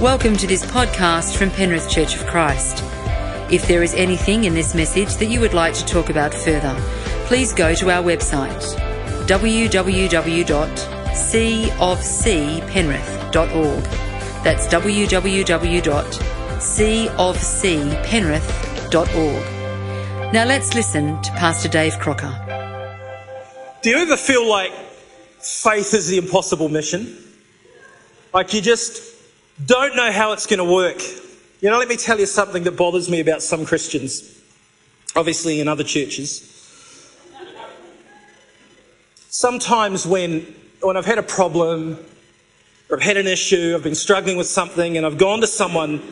Welcome to this podcast from Penrith Church of Christ. If there is anything in this message that you would like to talk about further, please go to our website www.cofcpenrith.org. That's www.cofcpenrith.org. Now let's listen to Pastor Dave Crocker. Do you ever feel like faith is the impossible mission? Like you just don't know how it's going to work. You know, let me tell you something that bothers me about some Christians, obviously in other churches. Sometimes when, when I've had a problem or I've had an issue, I've been struggling with something, and I've gone to someone,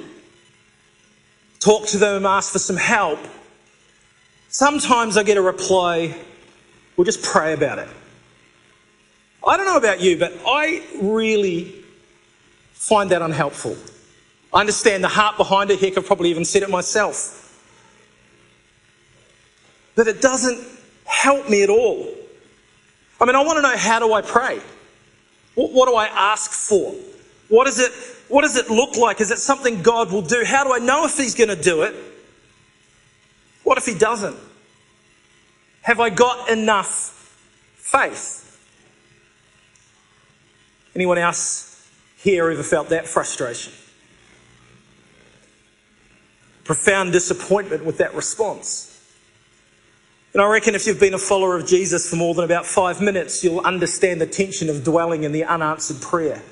talk to them, ask for some help, sometimes I get a reply, we'll just pray about it. I don't know about you, but I really find that unhelpful. I understand the heart behind it. Heck, I've probably even said it myself. That it doesn't help me at all. I mean, I want to know how do I pray? What, what do I ask for? What, is it, what does it look like? Is it something God will do? How do I know if He's going to do it? What if He doesn't? Have I got enough faith? Anyone else here ever felt that frustration? Profound disappointment with that response. And I reckon if you've been a follower of Jesus for more than about five minutes, you'll understand the tension of dwelling in the unanswered prayer.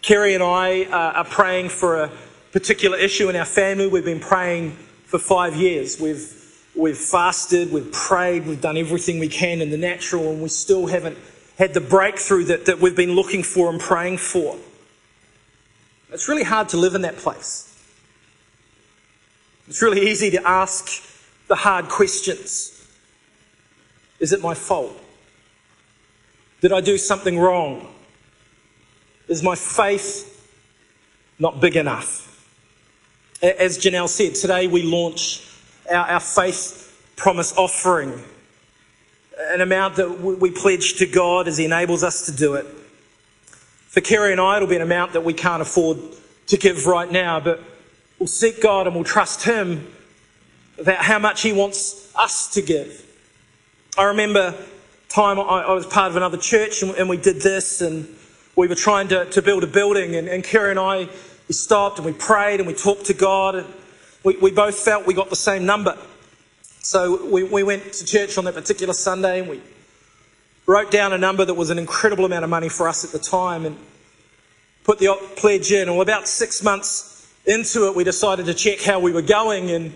Kerry and I uh, are praying for a particular issue in our family. We've been praying for five years. We've, we've fasted, we've prayed, we've done everything we can in the natural, and we still haven't had the breakthrough that, that we've been looking for and praying for. It's really hard to live in that place. It's really easy to ask the hard questions. Is it my fault? Did I do something wrong? Is my faith not big enough? As Janelle said, today we launch our, our faith promise offering an amount that we pledge to God as He enables us to do it. For Kerry and I, it'll be an amount that we can't afford to give right now, but we'll seek God and we'll trust Him about how much He wants us to give. I remember time I, was part of another church and, we did this and we were trying to, to build a building and, and Kerry and I we stopped and we prayed and we talked to God and we, we both felt we got the same number. So we, we went to church on that particular Sunday and we wrote down a number that was an incredible amount of money for us at the time and put the pledge in. Well, about six months into it, we decided to check how we were going and,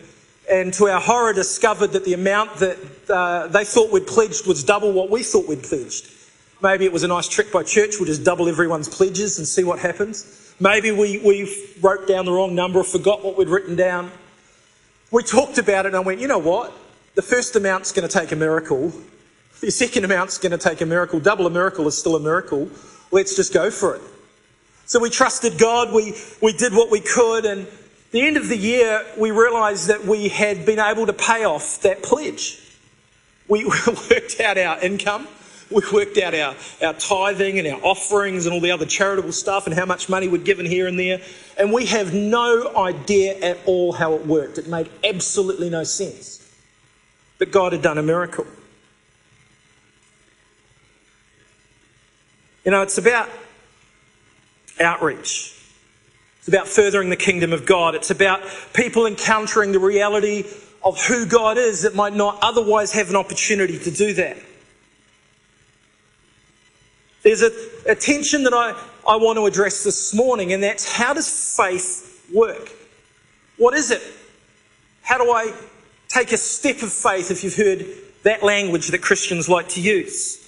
and to our horror discovered that the amount that uh, they thought we'd pledged was double what we thought we'd pledged. Maybe it was a nice trick by church. We'll just double everyone's pledges and see what happens. Maybe we, we wrote down the wrong number or forgot what we'd written down we talked about it and I went, you know what? The first amount's going to take a miracle. The second amount's going to take a miracle. Double a miracle is still a miracle. Let's just go for it. So we trusted God. We, we did what we could. And the end of the year, we realized that we had been able to pay off that pledge. We worked out our income. We worked out our, our tithing and our offerings and all the other charitable stuff and how much money we'd given here and there. And we have no idea at all how it worked. It made absolutely no sense. But God had done a miracle. You know, it's about outreach. It's about furthering the kingdom of God. It's about people encountering the reality of who God is that might not otherwise have an opportunity to do that. There's a, a tension that I, I want to address this morning, and that's how does faith work? What is it? How do I take a step of faith if you've heard that language that Christians like to use?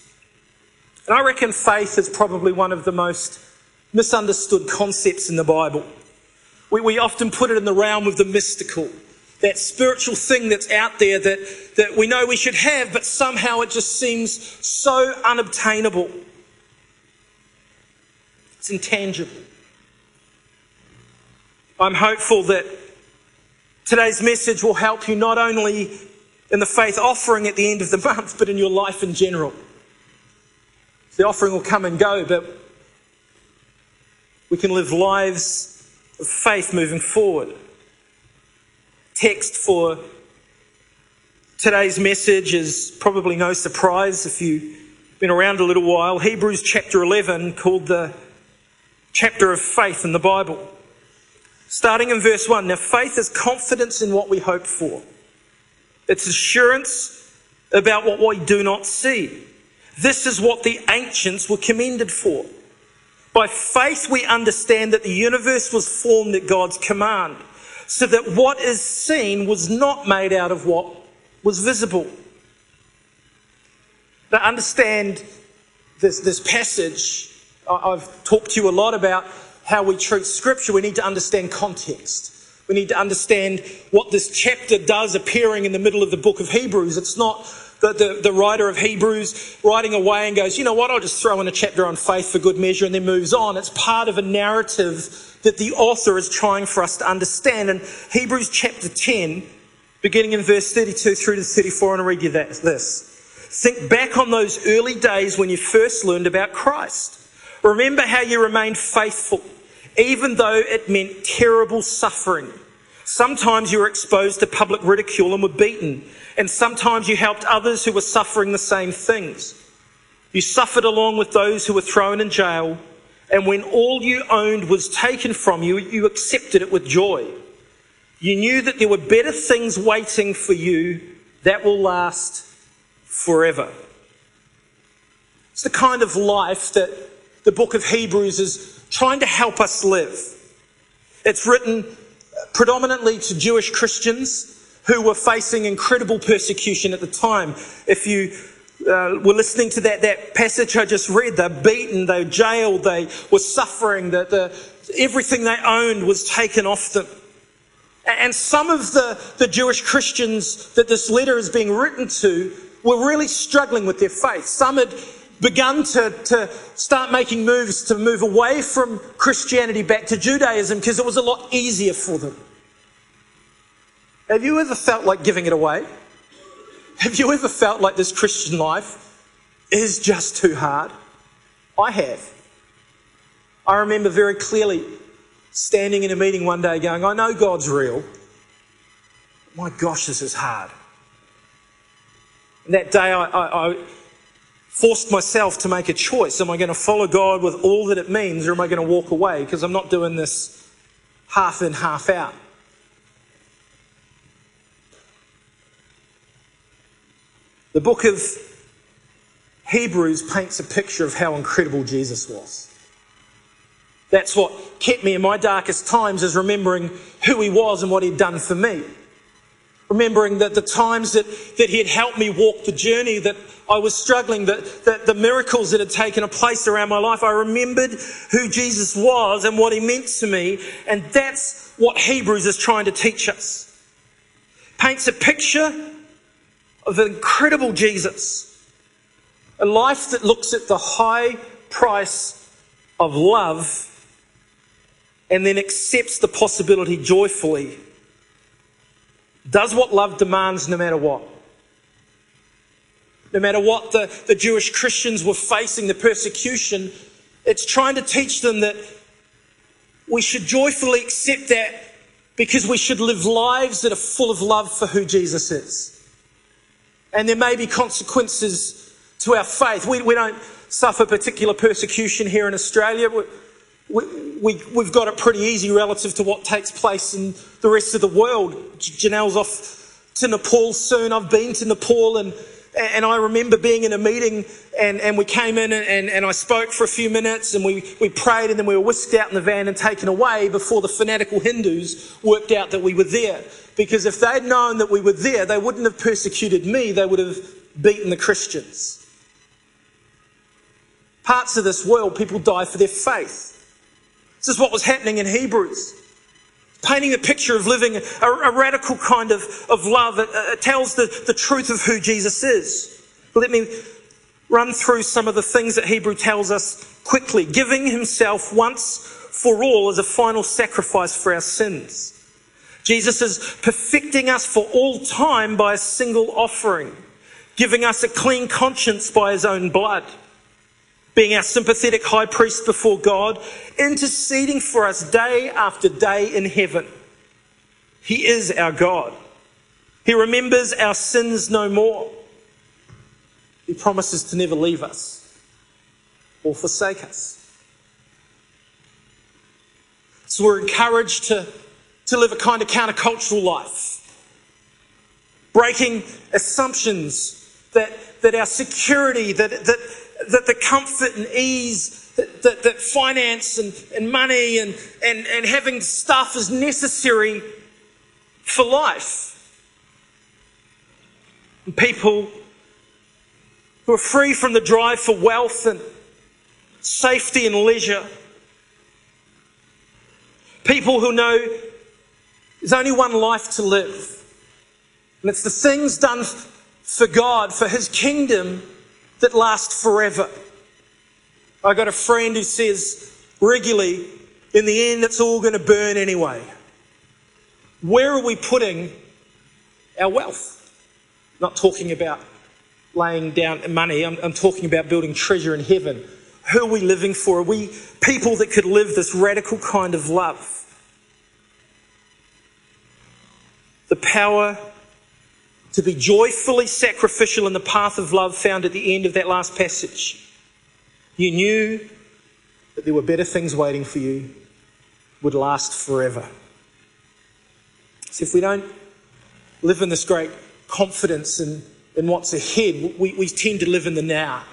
And I reckon faith is probably one of the most misunderstood concepts in the Bible. We, we often put it in the realm of the mystical, that spiritual thing that's out there that, that we know we should have, but somehow it just seems so unobtainable. It's intangible. I'm hopeful that today's message will help you not only in the faith offering at the end of the month, but in your life in general. The offering will come and go, but we can live lives of faith moving forward. Text for today's message is probably no surprise if you've been around a little while. Hebrews chapter 11, called the chapter of faith in the Bible. Starting in verse 1. Now, faith is confidence in what we hope for, it's assurance about what we do not see. This is what the ancients were commended for. By faith, we understand that the universe was formed at God's command, so that what is seen was not made out of what was visible. To understand this, this passage, I've talked to you a lot about how we treat Scripture. We need to understand context. We need to understand what this chapter does appearing in the middle of the book of Hebrews. It's not the, the, the, writer of Hebrews writing away and goes, you know what, I'll just throw in a chapter on faith for good measure and then moves on. It's part of a narrative that the author is trying for us to understand. And Hebrews chapter 10, beginning in verse 32 through to 34, and I'll read you that, this. Think back on those early days when you first learned about Christ. Remember how you remained faithful, even though it meant terrible suffering. Sometimes you were exposed to public ridicule and were beaten and sometimes you helped others who were suffering the same things. You suffered along with those who were thrown in jail, and when all you owned was taken from you, you accepted it with joy. You knew that there were better things waiting for you that will last forever. It's the kind of life that the book of Hebrews is trying to help us live. It's written predominantly to Jewish Christians who were facing incredible persecution at the time. If you uh, were listening to that, that passage I just read, they're beaten, they're jailed, they were suffering, the, the, everything they owned was taken off them. And some of the, the Jewish Christians that this letter is being written to were really struggling with their faith. Some had begun to, to start making moves to move away from Christianity back to Judaism because it was a lot easier for them. Have you ever felt like giving it away? Have you ever felt like this Christian life is just too hard? I have. I remember very clearly standing in a meeting one day going, I know God's real. My gosh, this is hard. And that day I, I, I forced myself to make a choice. Am I going to follow God with all that it means or am I going to walk away? Because I'm not doing this half in, half out. The book of Hebrews paints a picture of how incredible Jesus was. That's what kept me in my darkest times is remembering who he was and what he'd done for me. Remembering that the times that, that he had helped me walk the journey, that I was struggling, that, that the miracles that had taken a place around my life, I remembered who Jesus was and what he meant to me. And that's what Hebrews is trying to teach us. Paints a picture of an incredible Jesus. A life that looks at the high price of love and then accepts the possibility joyfully. Does what love demands no matter what. No matter what the, the Jewish Christians were facing, the persecution, it's trying to teach them that we should joyfully accept that because we should live lives that are full of love for who Jesus is and there may be consequences to our faith. We, we don't suffer particular persecution here in Australia. We, we, we've got it pretty easy relative to what takes place in the rest of the world. Janelle's off to Nepal soon. I've been to Nepal and and I remember being in a meeting and, and we came in and, and I spoke for a few minutes and we, we prayed and then we were whisked out in the van and taken away before the fanatical Hindus worked out that we were there. Because if they'd known that we were there, they wouldn't have persecuted me, they would have beaten the Christians. Parts of this world, people die for their faith. This is what was happening in Hebrews painting a picture of living a, a radical kind of, of love. It, it tells the, the truth of who Jesus is. Let me run through some of the things that Hebrew tells us quickly. Giving himself once for all as a final sacrifice for our sins. Jesus is perfecting us for all time by a single offering, giving us a clean conscience by his own blood. Being our sympathetic high priest before God, interceding for us day after day in heaven. He is our God. He remembers our sins no more. He promises to never leave us or forsake us. So we're encouraged to, to live a kind of countercultural life, breaking assumptions that, that our security, that, that, that the comfort and ease, that, that, finance and, and money and, and, and having stuff is necessary for life. And people who are free from the drive for wealth and safety and leisure. People who know there's only one life to live. And it's the things done for God, for His kingdom, that last forever. I got a friend who says regularly, in the end, it's all going to burn anyway. Where are we putting our wealth? not talking about laying down money, I'm, I'm talking about building treasure in heaven. Who are we living for? Are we people that could live this radical kind of love? The power to be joyfully sacrificial in the path of love found at the end of that last passage. You knew that there were better things waiting for you, would last forever. So if we don't live in this great confidence in, in what's ahead, we, we tend to live in the now.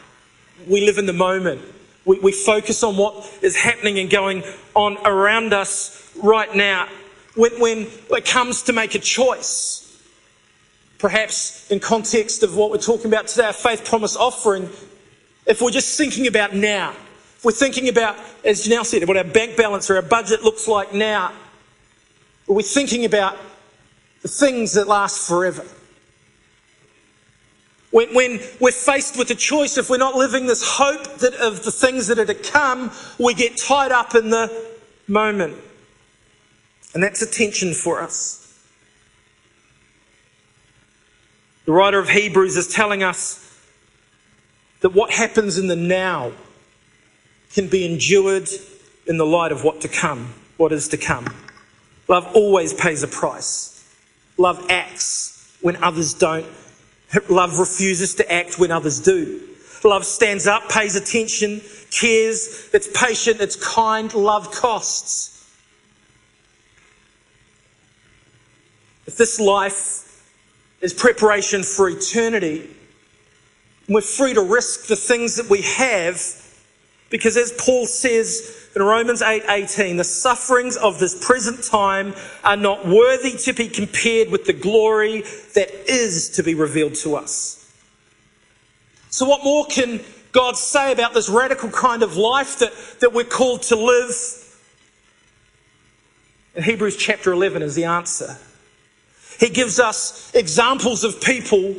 We live in the moment. We, we focus on what is happening and going on around us right now. When, when it comes to make a choice, perhaps in context of what we're talking about today, our faith promise offering, if we're just thinking about now, if we're thinking about, as Janelle said, what our bank balance or our budget looks like now, are we thinking about the things that last forever? When, when, we're faced with a choice, if we're not living this hope that of the things that are to come, we get tied up in the moment. And that's a tension for us. The writer of Hebrews is telling us that what happens in the now can be endured in the light of what to come, what is to come. Love always pays a price. Love acts when others don't. Love refuses to act when others do. Love stands up, pays attention, cares, it's patient, it's kind. Love costs. If this life is preparation for eternity. We're free to risk the things that we have because as Paul says in Romans 8:18, the sufferings of this present time are not worthy to be compared with the glory that is to be revealed to us. So what more can God say about this radical kind of life that, that we're called to live? In Hebrews chapter 11 is the answer. He gives us examples of people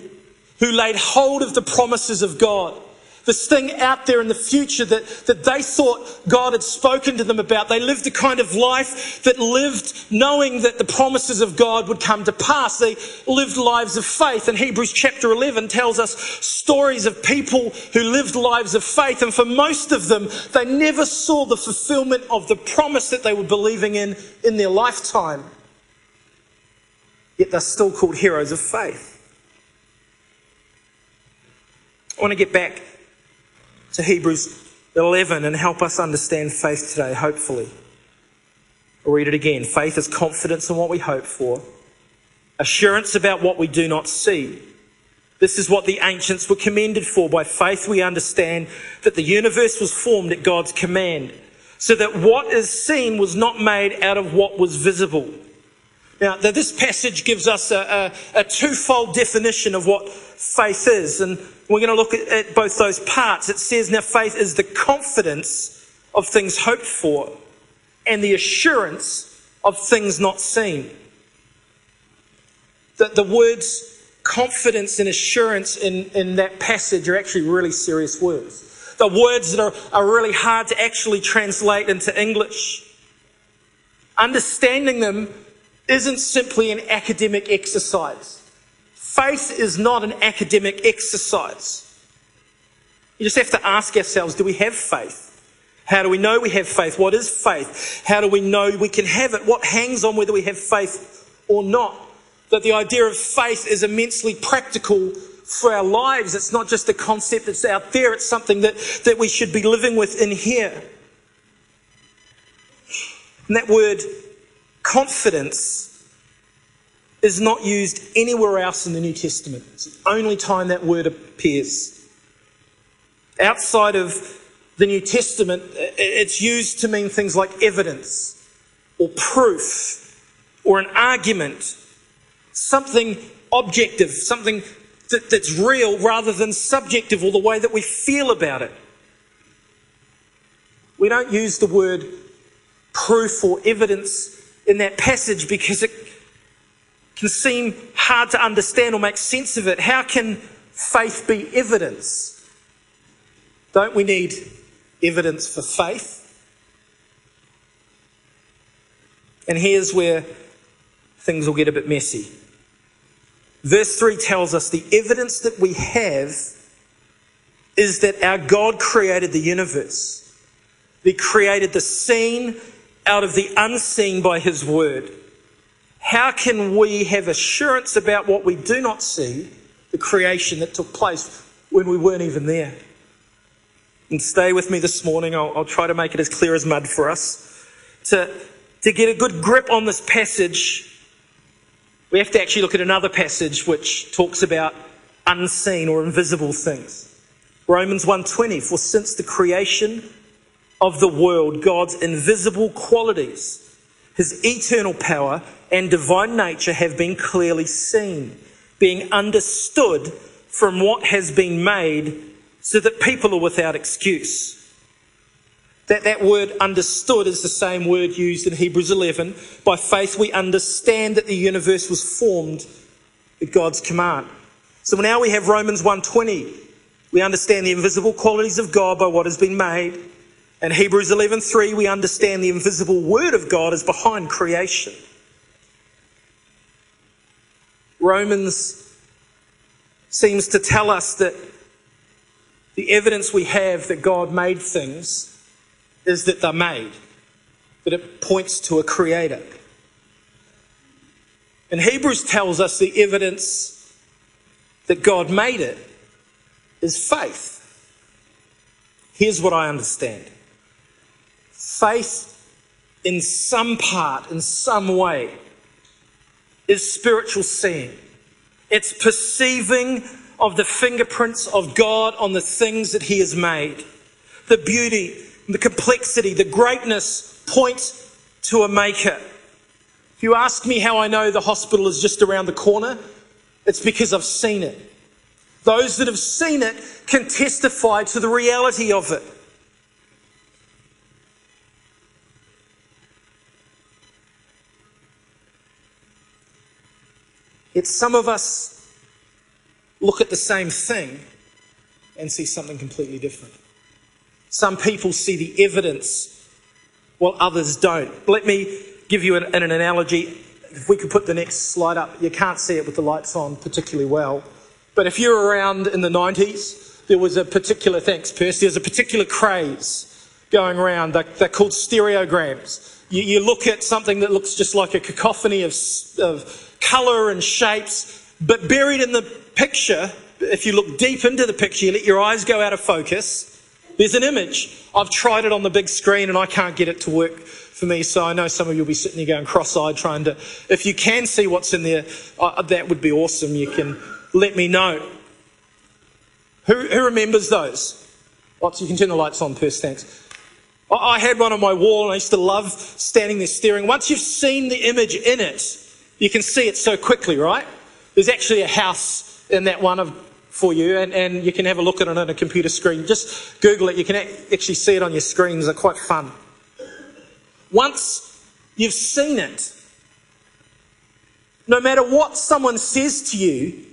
who laid hold of the promises of God. This thing out there in the future that, that they thought God had spoken to them about. They lived a kind of life that lived knowing that the promises of God would come to pass. They lived lives of faith. And Hebrews chapter 11 tells us stories of people who lived lives of faith. And for most of them, they never saw the fulfillment of the promise that they were believing in in their lifetime yet they're still called heroes of faith. I want to get back to Hebrews 11 and help us understand faith today, hopefully. I'll read it again. Faith is confidence in what we hope for, assurance about what we do not see. This is what the ancients were commended for. By faith, we understand that the universe was formed at God's command, so that what is seen was not made out of what was visible. Now, this passage gives us a, a, a, twofold definition of what faith is, and we're going to look at, at both those parts. It says, now faith is the confidence of things hoped for and the assurance of things not seen. The, the words confidence and assurance in, in that passage are actually really serious words. The words that are, are really hard to actually translate into English. Understanding them isn't simply an academic exercise. Faith is not an academic exercise. You just have to ask ourselves do we have faith? How do we know we have faith? What is faith? How do we know we can have it? What hangs on whether we have faith or not? That the idea of faith is immensely practical for our lives. It's not just a concept that's out there, it's something that, that we should be living with in here. And that word confidence is not used anywhere else in the New Testament. It's the only time that word appears. Outside of the New Testament, it's used to mean things like evidence or proof or an argument, something objective, something that, that's real rather than subjective or the way that we feel about it. We don't use the word proof or evidence in that passage because it can seem hard to understand or make sense of it. How can faith be evidence? Don't we need evidence for faith? And here's where things will get a bit messy. Verse 3 tells us the evidence that we have is that our God created the universe. He created the seen out of the unseen by His word. How can we have assurance about what we do not see, the creation that took place when we weren't even there? And stay with me this morning. I'll, I'll try to make it as clear as mud for us. To, to get a good grip on this passage, we have to actually look at another passage which talks about unseen or invisible things. Romans 1:20 for since the creation of the world God's invisible qualities his eternal power and divine nature have been clearly seen being understood from what has been made so that people are without excuse. That, that word understood is the same word used in Hebrews 11. By faith, we understand that the universe was formed at God's command. So now we have Romans 1.20. We understand the invisible qualities of God by what has been made. And Hebrews 11.3, we understand the invisible word of God is behind creation. Romans seems to tell us that the evidence we have that God made things is that they're made, that it points to a creator. And Hebrews tells us the evidence that God made it is faith. Here's what I understand faith, in some part, in some way, is spiritual seeing. It's perceiving of the fingerprints of God on the things that He has made. The beauty, the complexity, the greatness points to a maker. If you ask me how I know the hospital is just around the corner, it's because I've seen it. Those that have seen it can testify to the reality of it. Yet some of us look at the same thing and see something completely different. Some people see the evidence while others don't. Let me give you an, an, analogy. If we could put the next slide up, you can't see it with the lights on particularly well. But if you're around in the 90s, there was a particular, thanks Percy, there's a particular craze going around. They're, they're called stereograms. You, you, look at something that looks just like a cacophony of, of colour and shapes, but buried in the picture, if you look deep into the picture, you let your eyes go out of focus, there's an image. I've tried it on the big screen and I can't get it to work for me, so I know some of you will be sitting there going cross eyed trying to. If you can see what's in there, uh, that would be awesome. You can let me know. Who, who remembers those? Lots, you can turn the lights on first, thanks. I had one on my wall and I used to love standing there staring. Once you've seen the image in it, you can see it so quickly, right? There's actually a house in that one of for you, and, and you can have a look at it on a computer screen. Just Google it. You can actually see it on your screens. They're quite fun. Once you've seen it, no matter what someone says to you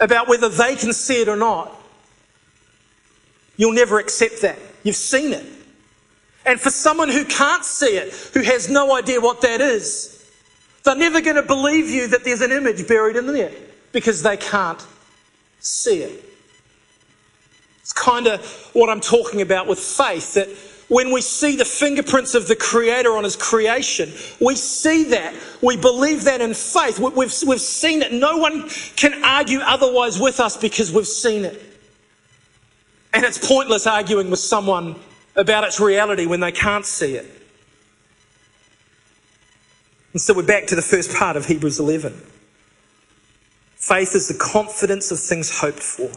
about whether they can see it or not, you'll never accept that. You've seen it. And for someone who can't see it, who has no idea what that is, they're never going to believe you that there's an image buried in there because they can't see it. It's kind of what I'm talking about with faith that when we see the fingerprints of the Creator on His creation, we see that. We believe that in faith. We've, we've seen it. No one can argue otherwise with us because we've seen it. And it's pointless arguing with someone about its reality when they can't see it. And so we're back to the first part of Hebrews 11. Faith is the confidence of things hoped for.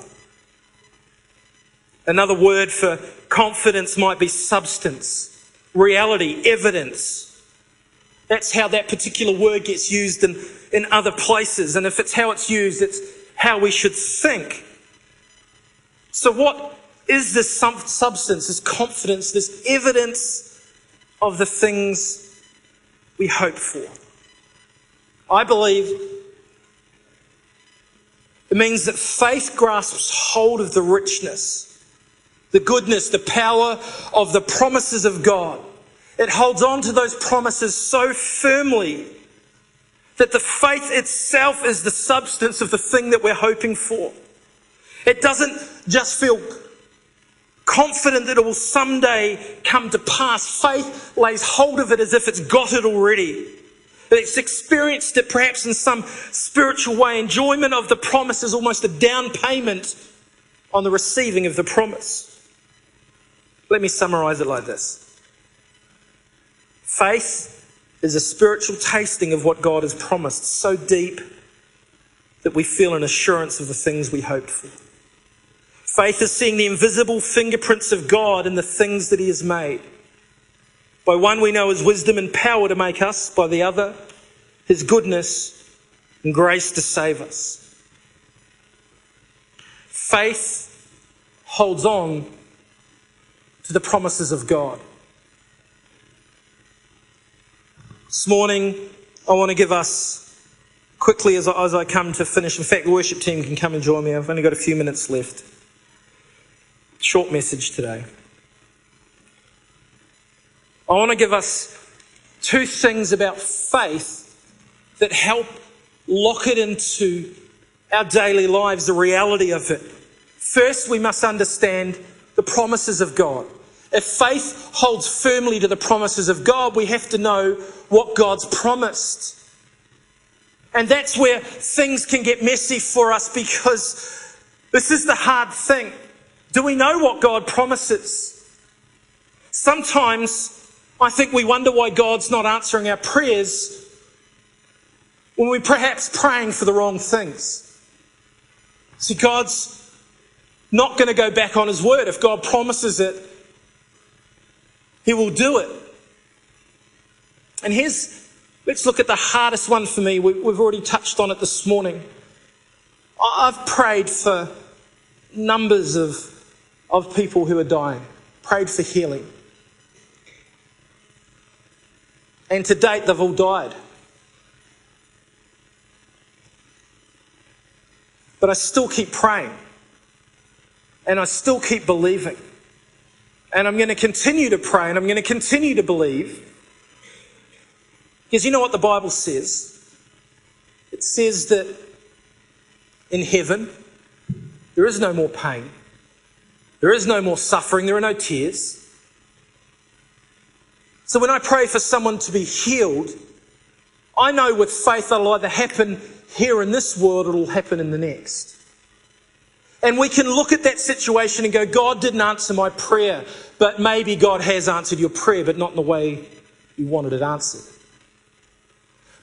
Another word for confidence might be substance, reality, evidence. That's how that particular word gets used in, in other places. And if it's how it's used, it's how we should think. So, what is this substance, this confidence, this evidence of the things we hope for? I believe it means that faith grasps hold of the richness the goodness, the power of the promises of God. It holds on to those promises so firmly that the faith itself is the substance of the thing that we're hoping for. It doesn't just feel confident that it will someday come to pass. Faith lays hold of it as if it's got it already. It's experienced it perhaps in some spiritual way. Enjoyment of the promise is almost a down payment on the receiving of the promise. Let me summarize it like this faith is a spiritual tasting of what God has promised, so deep that we feel an assurance of the things we hoped for. Faith is seeing the invisible fingerprints of God in the things that He has made. By one, we know His wisdom and power to make us, by the other, His goodness and grace to save us. Faith holds on to the promises of God. This morning, I want to give us quickly as I, as I come to finish. In fact, the worship team can come and join me. I've only got a few minutes left. Short message today. I want to give us two things about faith that help lock it into our daily lives, the reality of it. First, we must understand the promises of God. If faith holds firmly to the promises of God, we have to know what God's promised. And that's where things can get messy for us because this is the hard thing. Do we know what God promises? Sometimes I think we wonder why God's not answering our prayers when we're perhaps praying for the wrong things. See, God's not going to go back on his word. If God promises it, he will do it. And here's, let's look at the hardest one for me. We've already touched on it this morning. I've prayed for numbers of, of people who are dying, prayed for healing. And to date, they've all died. But I still keep praying. And I still keep believing. And I'm going to continue to pray and I'm going to continue to believe. Because you know what the Bible says? It says that in heaven, there is no more pain, there is no more suffering, there are no tears. So when I pray for someone to be healed, I know with faith that'll either happen here in this world or it'll happen in the next. And we can look at that situation and go, God didn't answer my prayer, but maybe God has answered your prayer, but not in the way you wanted it answered.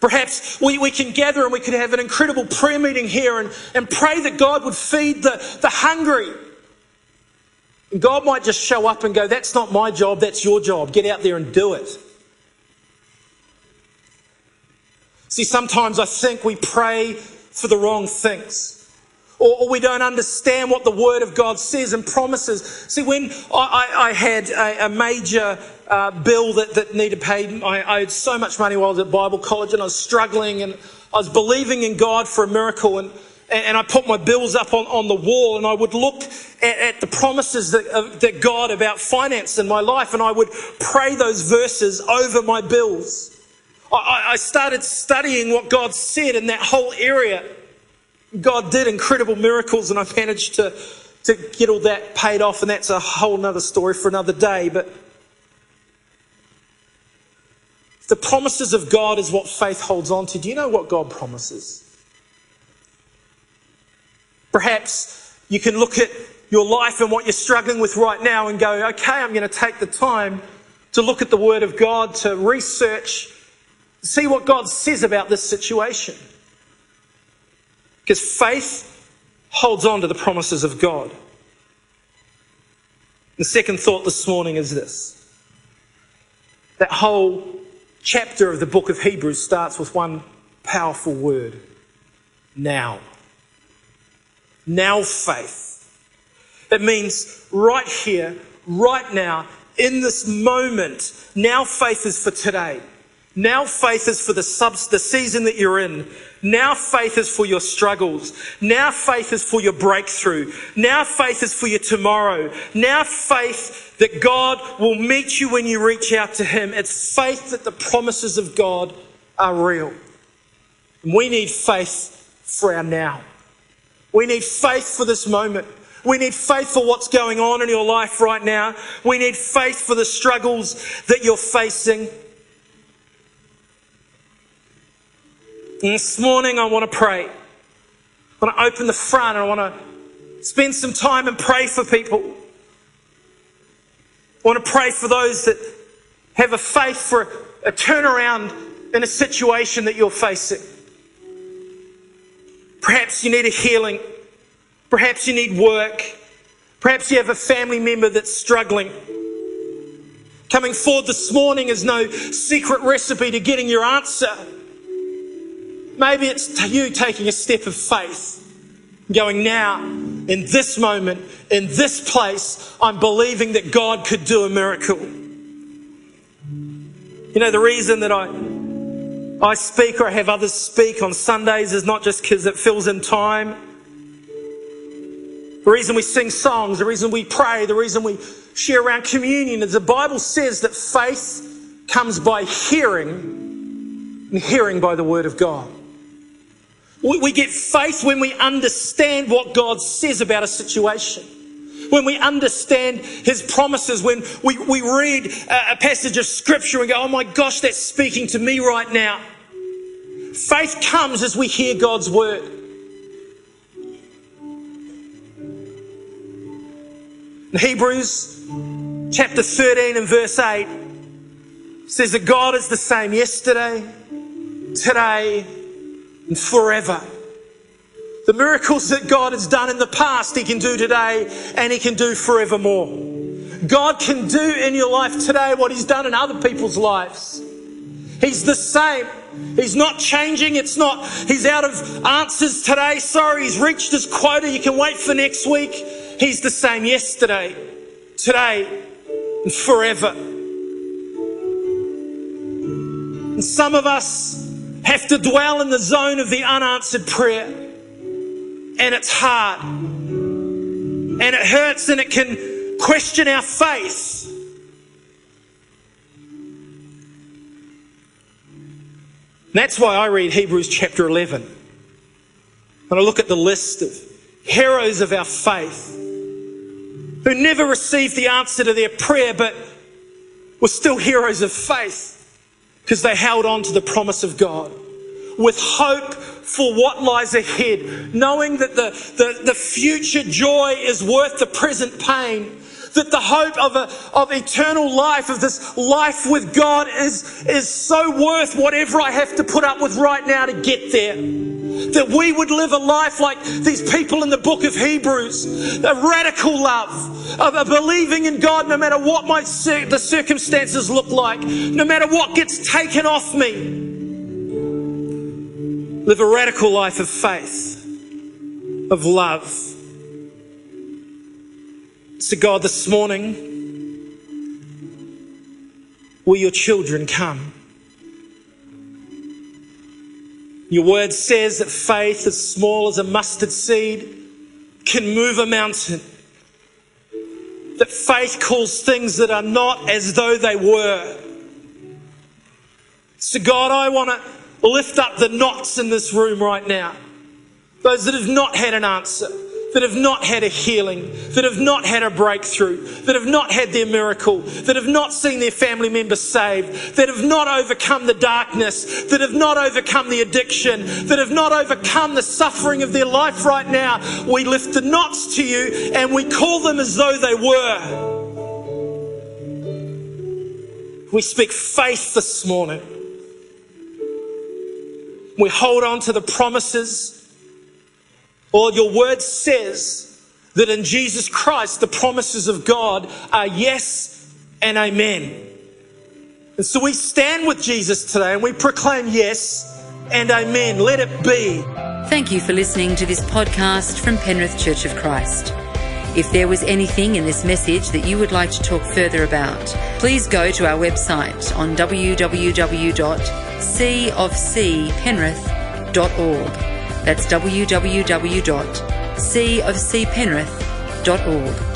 Perhaps we, we can gather and we could have an incredible prayer meeting here and, and pray that God would feed the, the hungry. God might just show up and go, That's not my job, that's your job. Get out there and do it. See, sometimes I think we pray for the wrong things or, we don't understand what the Word of God says and promises. See, when I, I, I had a, a major uh, bill that, that needed paid, I, I owed so much money while I was at Bible college and I was struggling and I was believing in God for a miracle and and I put my bills up on, on the wall and I would look at, at the promises that, that God about finance in my life and I would pray those verses over my bills. I, I started studying what God said in that whole area. God did incredible miracles, and I managed to to get all that paid off, and that's a whole nother story for another day. But the promises of God is what faith holds on to. Do you know what God promises? Perhaps you can look at your life and what you're struggling with right now and go, okay, I'm going to take the time to look at the Word of God, to research, see what God says about this situation. Because faith holds on to the promises of God. The second thought this morning is this that whole chapter of the book of Hebrews starts with one powerful word now. Now faith. It means right here, right now, in this moment. Now faith is for today. Now faith is for the, subs, the season that you're in. Now faith is for your struggles. Now faith is for your breakthrough. Now faith is for your tomorrow. Now faith that God will meet you when you reach out to Him. It's faith that the promises of God are real. we need faith for our now. We need faith for this moment. We need faith for what's going on in your life right now. We need faith for the struggles that you're facing. And this morning, I want to pray. I want to open the front and I want to spend some time and pray for people. I want to pray for those that have a faith for a turnaround in a situation that you're facing. Perhaps you need a healing. Perhaps you need work. Perhaps you have a family member that's struggling. Coming forward this morning is no secret recipe to getting your answer. Maybe it's you taking a step of faith, going now, in this moment, in this place, I'm believing that God could do a miracle. You know, the reason that I I speak or I have others speak on Sundays is not just because it fills in time. The reason we sing songs, the reason we pray, the reason we share around communion is the Bible says that faith comes by hearing and hearing by the word of God. We get faith when we understand what God says about a situation. When we understand His promises, when we, we read a passage of Scripture and go, oh my gosh, that's speaking to me right now. Faith comes as we hear God's word. In Hebrews chapter 13 and verse 8 says that God is the same yesterday, today, and forever. The miracles that God has done in the past, He can do today and He can do forevermore. God can do in your life today what He's done in other people's lives. He's the same. He's not changing. It's not, He's out of answers today. Sorry, He's reached His quota. You can wait for next week. He's the same yesterday, today, and forever. And some of us have to dwell in the zone of the unanswered prayer. And it's hard. And it hurts and it can question our faith. That's why I read Hebrews chapter 11. And I look at the list of heroes of our faith who never received the answer to their prayer, but were still heroes of faith because they held on to the promise of God with hope for what lies ahead, knowing that the, the, the future joy is worth the present pain that the hope of, a, of eternal life, of this life with God, is, is so worth whatever I have to put up with right now to get there. That we would live a life like these people in the book of Hebrews, a radical love, of believing in God no matter what my the circumstances look like, no matter what gets taken off me. Live a radical life of faith, of love. So, God, this morning, will your children come? Your word says that faith, as small as a mustard seed, can move a mountain. That faith calls things that are not as though they were. So, God, I want to lift up the knots in this room right now. Those that have not had an answer. That have not had a healing, that have not had a breakthrough, that have not had their miracle, that have not seen their family member saved, that have not overcome the darkness, that have not overcome the addiction, that have not overcome the suffering of their life right now. We lift the knots to you and we call them as though they were. We speak faith this morning. We hold on to the promises or your word says that in Jesus Christ, the promises of God are yes and amen. And so we stand with Jesus today and we proclaim yes and amen. Let it be. Thank you for listening to this podcast from Penrith Church of Christ. If there was anything in this message that you would like to talk further about, please go to our website on www.cofcpenrith.org. That's www.cofcpenrith.org.